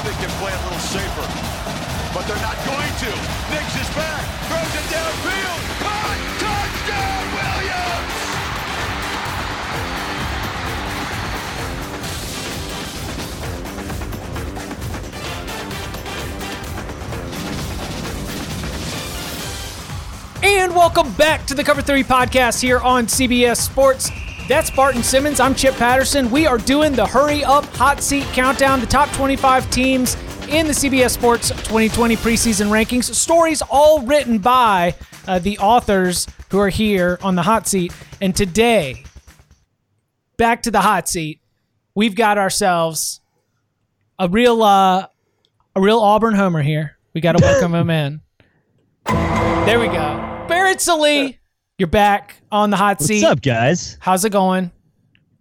Now they can play a little safer. But they're not going to. Nix is back. Throws it downfield. Caught. Touchdown, Williams! And welcome back to the Cover 3 podcast here on CBS Sports. That's Barton Simmons. I'm Chip Patterson. We are doing the Hurry Up Hot Seat Countdown, the top 25 teams in the CBS Sports 2020 preseason rankings. Stories all written by uh, the authors who are here on the hot seat. And today, back to the hot seat, we've got ourselves a real, uh, a real Auburn homer here. We got to welcome him in. There we go. Barrett Sallee, you're back on the hot seat. What's up, guys? How's it going?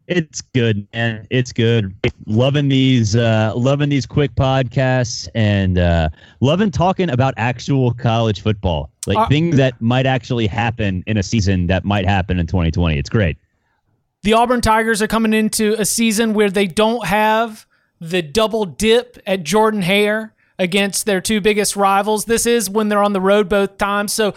It's good, man. It's good. Loving these, uh, loving these quick podcasts, and uh, loving talking about actual college football, like Uh, things that might actually happen in a season that might happen in 2020. It's great. The Auburn Tigers are coming into a season where they don't have the double dip at Jordan Hare against their two biggest rivals. This is when they're on the road both times. So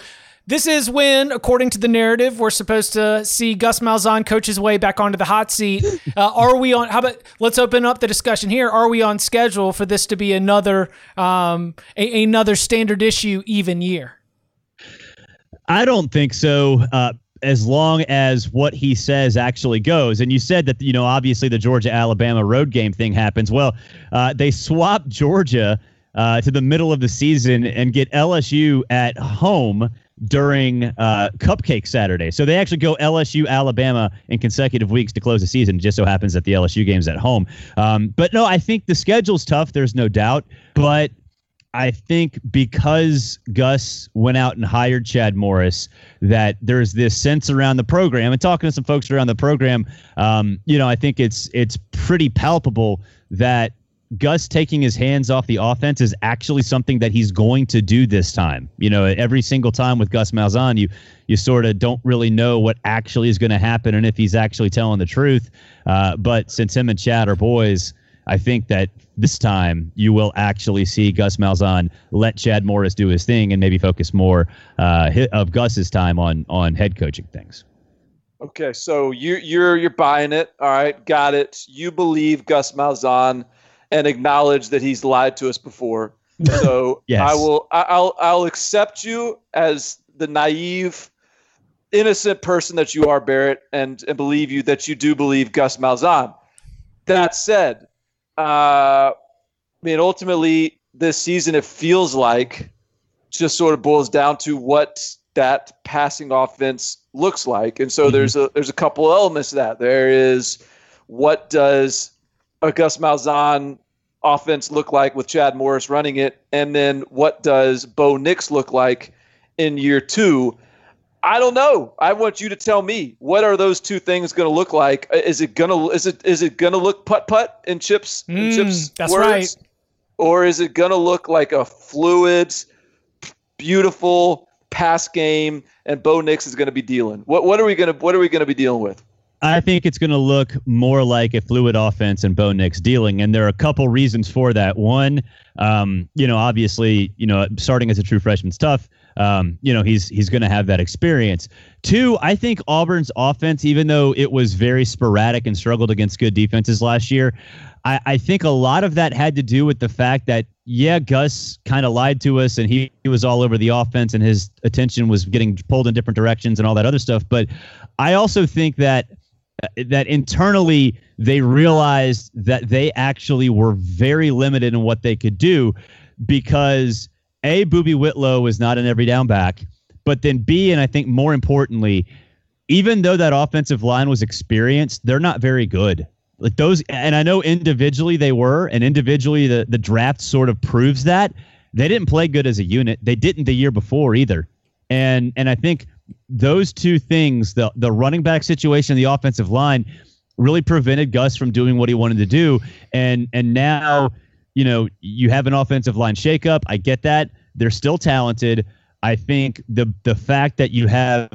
this is when, according to the narrative, we're supposed to see Gus Malzahn coach his way back onto the hot seat. Uh, are we on? How about let's open up the discussion here? Are we on schedule for this to be another um, a, another standard issue even year? I don't think so. Uh, as long as what he says actually goes. And you said that, you know, obviously the Georgia Alabama road game thing happens. Well, uh, they swap Georgia uh, to the middle of the season and get LSU at home during uh, Cupcake Saturday. So they actually go LSU Alabama in consecutive weeks to close the season. It just so happens that the LSU game's at home. Um, but no, I think the schedule's tough. There's no doubt. But I think because Gus went out and hired Chad Morris, that there's this sense around the program. And talking to some folks around the program, um, you know, I think it's it's pretty palpable that Gus taking his hands off the offense is actually something that he's going to do this time. You know, every single time with Gus Malzahn, you you sort of don't really know what actually is going to happen and if he's actually telling the truth. Uh, but since him and Chad are boys. I think that this time you will actually see Gus Malzahn let Chad Morris do his thing and maybe focus more uh, of Gus's time on on head coaching things. Okay, so you you're you're buying it. All right, got it. You believe Gus Malzahn and acknowledge that he's lied to us before. So Yes. I will I'll I'll accept you as the naive innocent person that you are, Barrett, and, and believe you that you do believe Gus Malzahn. That said, uh, I mean, ultimately, this season it feels like just sort of boils down to what that passing offense looks like, and so there's a there's a couple elements to that. There is what does a Gus Malzahn offense look like with Chad Morris running it, and then what does Bo Nix look like in year two? I don't know. I want you to tell me what are those two things going to look like? Is it gonna is it is it gonna look putt putt in chips Mm, chips that's words? right. Or is it gonna look like a fluid, beautiful pass game and Bo Nix is gonna be dealing? What what are we gonna what are we gonna be dealing with? I think it's going to look more like a fluid offense and Bo Nix dealing, and there are a couple reasons for that. One, um, you know, obviously, you know, starting as a true freshman's tough. Um, you know, he's he's going to have that experience. Two, I think Auburn's offense, even though it was very sporadic and struggled against good defenses last year, I, I think a lot of that had to do with the fact that yeah, Gus kind of lied to us and he, he was all over the offense and his attention was getting pulled in different directions and all that other stuff. But I also think that Uh, that internally they realized that they actually were very limited in what they could do because a Boobee Whitlow is not an every down back, but then B and I think more importantly, even though that offensive line was experienced, they're not very good. Like those, and I know individually they were, and individually the the draft sort of proves that they didn't play good as a unit. They didn't the year before either, and and I think those two things, the the running back situation, the offensive line, really prevented Gus from doing what he wanted to do, and and now you know you have an offensive line shakeup. I get that they're still talented. I think the the fact that you have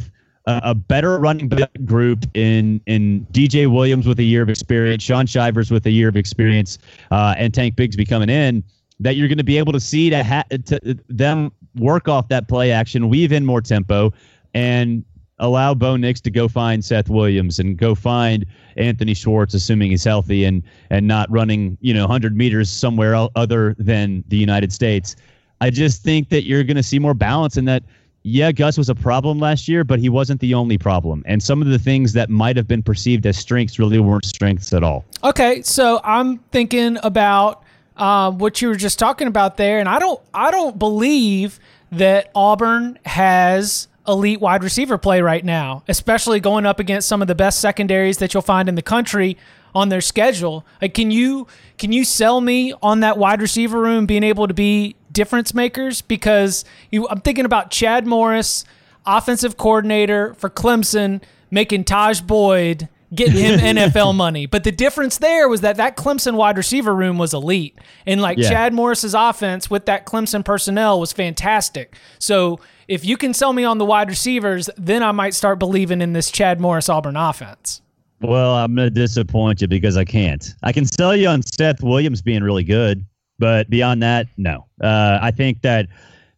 a better running back group in in DJ Williams with a year of experience, Shaun Shivers with a year of experience, uh, and Tank Bigsby coming in, that you're going to be able to see to, ha- to them work off that play action, weave in more tempo, and allow Bo Nix to go find Seth Williams and go find Anthony Schwartz, assuming he's healthy and and not running you know 100 meters somewhere other than the United States. I just think that you're going to see more balance in that yeah, Gus was a problem last year, but he wasn't the only problem. And some of the things that might have been perceived as strengths really weren't strengths at all. Okay, so I'm thinking about uh, what you were just talking about there, and I don't, I don't believe that Auburn has elite wide receiver play right now, especially going up against some of the best secondaries that you'll find in the country on their schedule. Like, can you can you sell me on that wide receiver room being able to be difference makers? Because you, I'm thinking about Chad Morris, offensive coordinator for Clemson, making Tajh Boyd getting him NFL money. But the difference there was that that Clemson wide receiver room was elite, and like yeah. Chad Morris's offense with that Clemson personnel was fantastic. So if you can sell me on the wide receivers, then I might start believing in this Chad Morris Auburn offense. Well, I'm going to disappoint you because I can't. I can sell you on Seth Williams being really good, but beyond that, no. Uh, I think that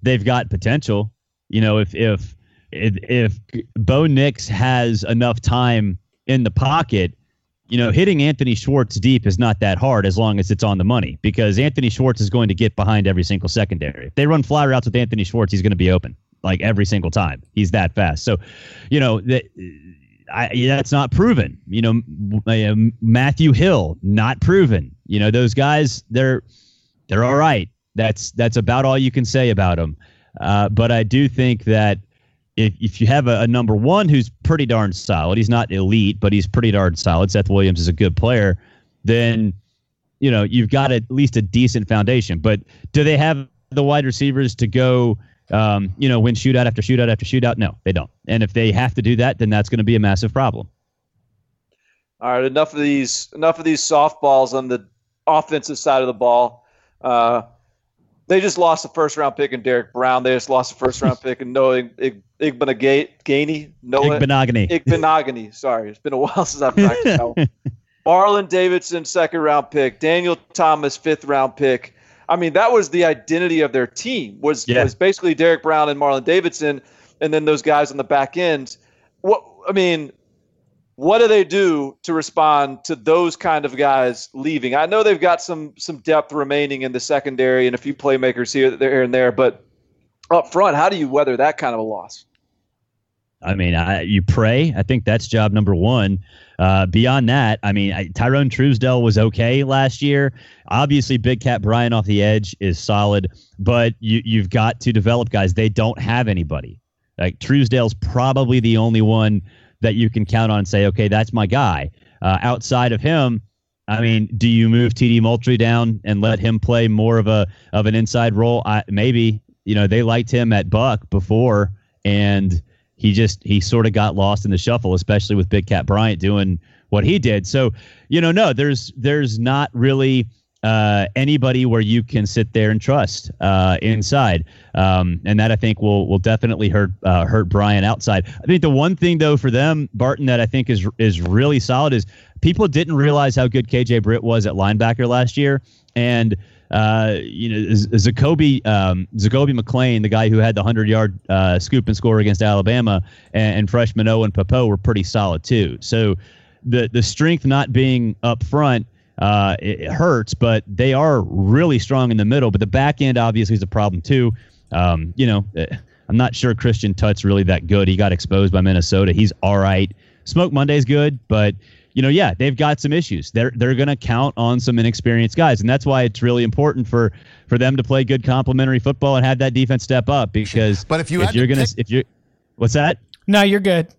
they've got potential. You know, if if if, if Bo Nix has enough time in the pocket, you know, hitting Anthony Schwartz deep is not that hard as long as it's on the money because Anthony Schwartz is going to get behind every single secondary. If they run fly routes with Anthony Schwartz, he's going to be open like every single time. He's that fast. So, you know, that I, that's not proven. You know, uh, Matthew Hill, not proven. You know, those guys, they're they're all right. That's that's about all you can say about them. Uh, but I do think that if if you have a, a, number one who's pretty darn solid, he's not elite, but he's pretty darn solid. Seth Williams is a good player. Then you know you've got at least a decent foundation. But do they have the wide receivers to go? um, you know, win shootout after shootout after shootout. No, they don't. And if they have to do that, then that's going to be a massive problem. All right, enough of these enough of these softballs on the offensive side of the ball. Uh, they just lost the first round pick in Derrick Brown. They just lost the first round pick in Noah Igbinoghene. Noah Igbinoghene. Igbinoghene. Sorry, it's been a while since I've practiced Marlon Davidson, second round pick. Daniel Thomas, fifth round pick. I mean, that was the identity of their team was yeah. was basically Derrick Brown and Marlon Davidson, and then those guys on the back end. What I mean, what do they do to respond to those kind of guys leaving? I know they've got some some depth remaining in the secondary and a few playmakers here, there, and there, but up front, how do you weather that kind of a loss? I mean, I, you pray. I think that's job number one. Uh, beyond that, I mean, I, Tyrone Truesdell was okay last year. Obviously, Big Cat Bryant off the edge is solid, but you, you've got to develop guys. They don't have anybody. Like Truesdell's probably the only one that you can count on and say, okay, that's my guy. Uh, outside of him, I mean, do you move TD Moultrie down and let him play more of a of an inside role? I, maybe you know they liked him at Buck before, and he just he sort of got lost in the shuffle, especially with Big Cat Bryant doing what he did. So, you know, no, there's there's not really uh, anybody where you can sit there and trust uh, inside, um, and that I think will will definitely hurt uh, hurt Bryant outside. I think the one thing though for them, Barton, that I think is is really solid is people didn't realize how good KJ Britt was at linebacker last year, and uh, you know, Zakoby um, Zakoby McClain, the guy who had the hundred yard uh, scoop and score against Alabama, and, and freshman Owen Pappoe were pretty solid too. So the the strength not being up front. Uh, it, it hurts, but they are really strong in the middle. But the back end obviously is a problem too. Um, you know, eh, I'm not sure Christian Tutt's really that good. He got exposed by Minnesota. He's all right. Smoke Monday's good, but you know, yeah, they've got some issues. They're they're going to count on some inexperienced guys, and that's why it's really important for for them to play good complementary football and have that defense step up. Because but if you if you're going to if you're what's that? No, you're good.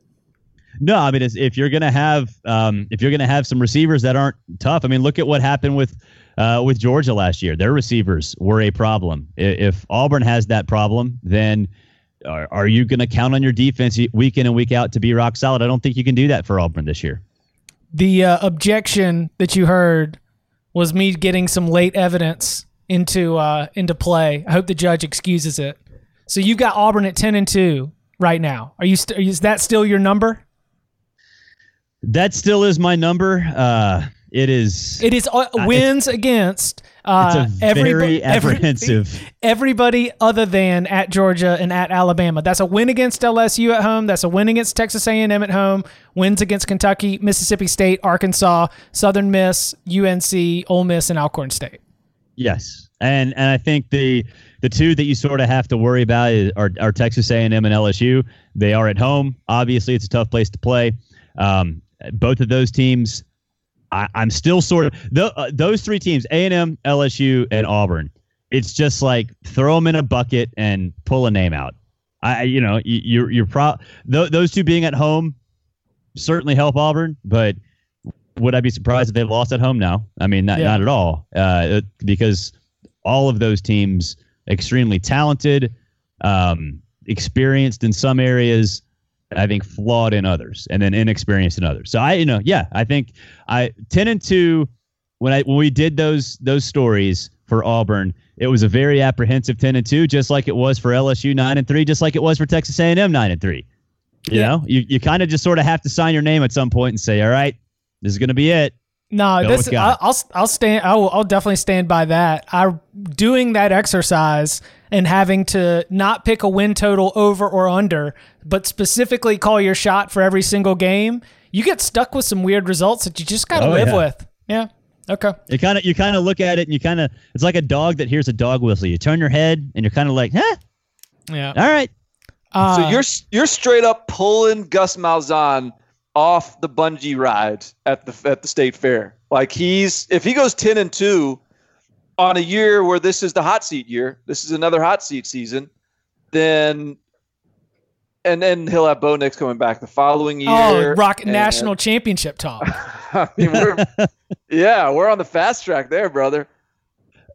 No, I mean, if you're gonna have um, if you're gonna have some receivers that aren't tough, I mean, look at what happened with uh, with Georgia last year. Their receivers were a problem. If Auburn has that problem, then are, are you going to count on your defense week in and week out to be rock solid? I don't think you can do that for Auburn this year. The uh, objection that you heard was me getting some late evidence into uh, into play. I hope the judge excuses it. So you've got Auburn at ten and two right now. Are you? St- is that still your number? That still is my number. Uh, it is. It is uh, wins against uh, it's a very apprehensive. Everybody, everybody, other than at Georgia and at Alabama. That's a win against LSU at home. That's a win against Texas A&M at home. Wins against Kentucky, Mississippi State, Arkansas, Southern Miss, UNC, Ole Miss, and Alcorn State. Yes, and and I think the the two that you sort of have to worry about are, are Texas A&M and LSU. They are at home. Obviously, it's a tough place to play. Um, both of those teams I, am still sort of the, uh, those three teams: A and M, LSU, and Auburn. It's just like throw them in a bucket and pull a name out. I, you know, you, you're you're pro th- those two being at home certainly help Auburn, but would I be surprised if they lost at home now? I mean, not yeah. not at all, uh, because all of those teams extremely talented, um, experienced in some areas, I think flawed in others, and then inexperienced in others. So I, you know, yeah, I think I ten and two when I when we did those those stories for Auburn, it was a very apprehensive ten and two, just like it was for LSU nine and three, just like it was for Texas A and M nine and three. You yeah. know, you you kind of just sort of have to sign your name at some point and say, all right, this is going to be it. No, this I'll, I'll I'll stand. I will, I'll definitely stand by that. I doing that exercise and having to not pick a win total over or under, but specifically call your shot for every single game. You get stuck with some weird results that you just got to oh, live yeah. with. Yeah. Okay. You kind of you kind of look at it and you kind of it's like a dog that hears a dog whistle. You turn your head and you're kind of like, huh? Yeah. All right. Uh, so you're you're straight up pulling Gus Malzahn off the bungee ride at the at the state fair. Like he's if he goes ten and two on a year where this is the hot seat year, this is another hot seat season, then and then he'll have Bo Nix coming back the following oh, year. Oh, rock and, national championship talk. I mean, we're, yeah, we're on the fast track there, brother.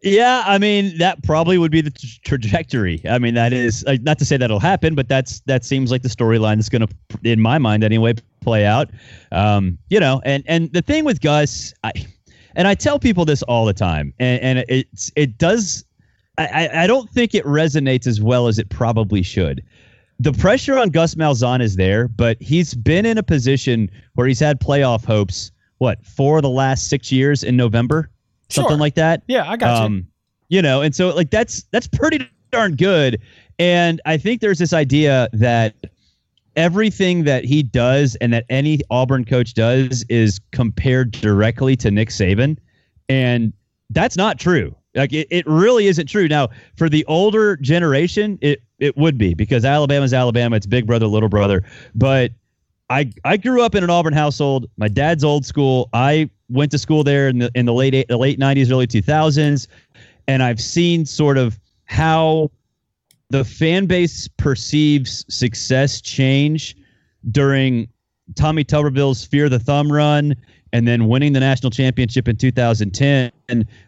Yeah, I mean that probably would be the t- trajectory. I mean that is not to say that'll happen, but that's that seems like the storyline that's going to, in my mind anyway, play out. Um, you know, and and the thing with Gus, I, and I tell people this all the time, and, and it's it does. I, I don't think it resonates as well as it probably should. The pressure on Gus Malzahn is there, but he's been in a position where he's had playoff hopes. What for the last six years in November, sure. something like that. Yeah, I got um, you. You know, and so like that's that's pretty darn good. And I think there's this idea that everything that he does and that any Auburn coach does is compared directly to Nick Saban. And that's not true. Like it, it really isn't true. Now, for the older generation, it it would be because Alabama's Alabama, it's big brother, little brother. But I I grew up in an Auburn household. My dad's old school. I went to school there in the in the late the late 90s, early 2000s, and I've seen sort of how the fan base perceives success change during Tommy Tuberville's Fear the Thumb run and then winning the national championship in 2010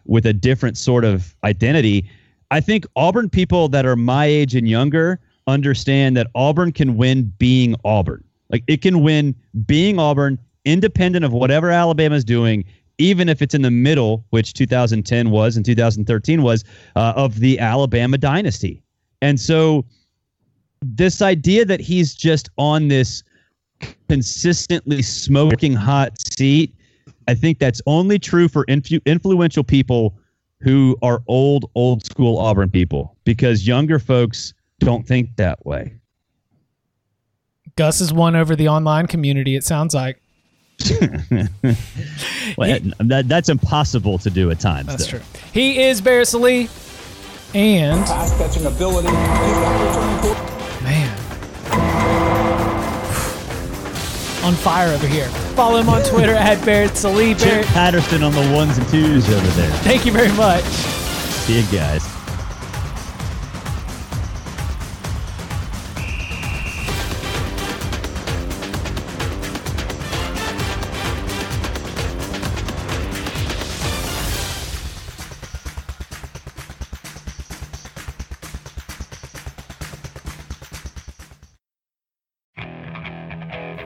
with a different sort of identity. I think Auburn people that are my age and younger understand that Auburn can win being Auburn. Like it can win being Auburn independent of whatever Alabama's doing even if it's in the middle, which 2010 was and 2013 was, uh, of the Alabama dynasty. And so this idea that he's just on this consistently smoking hot seat, I think that's only true for influ- influential people who are old, old school Auburn people because younger folks don't think that way. Gus has won over the online community, it sounds like. well, that, that's impossible to do at times. That's though. true. He is Barrett Sallee and pass catching ability. Man, on fire over here. Follow him on Twitter at Barrett Sallee. Barrett Patterson on the ones and twos over there. Thank you very much. See you guys.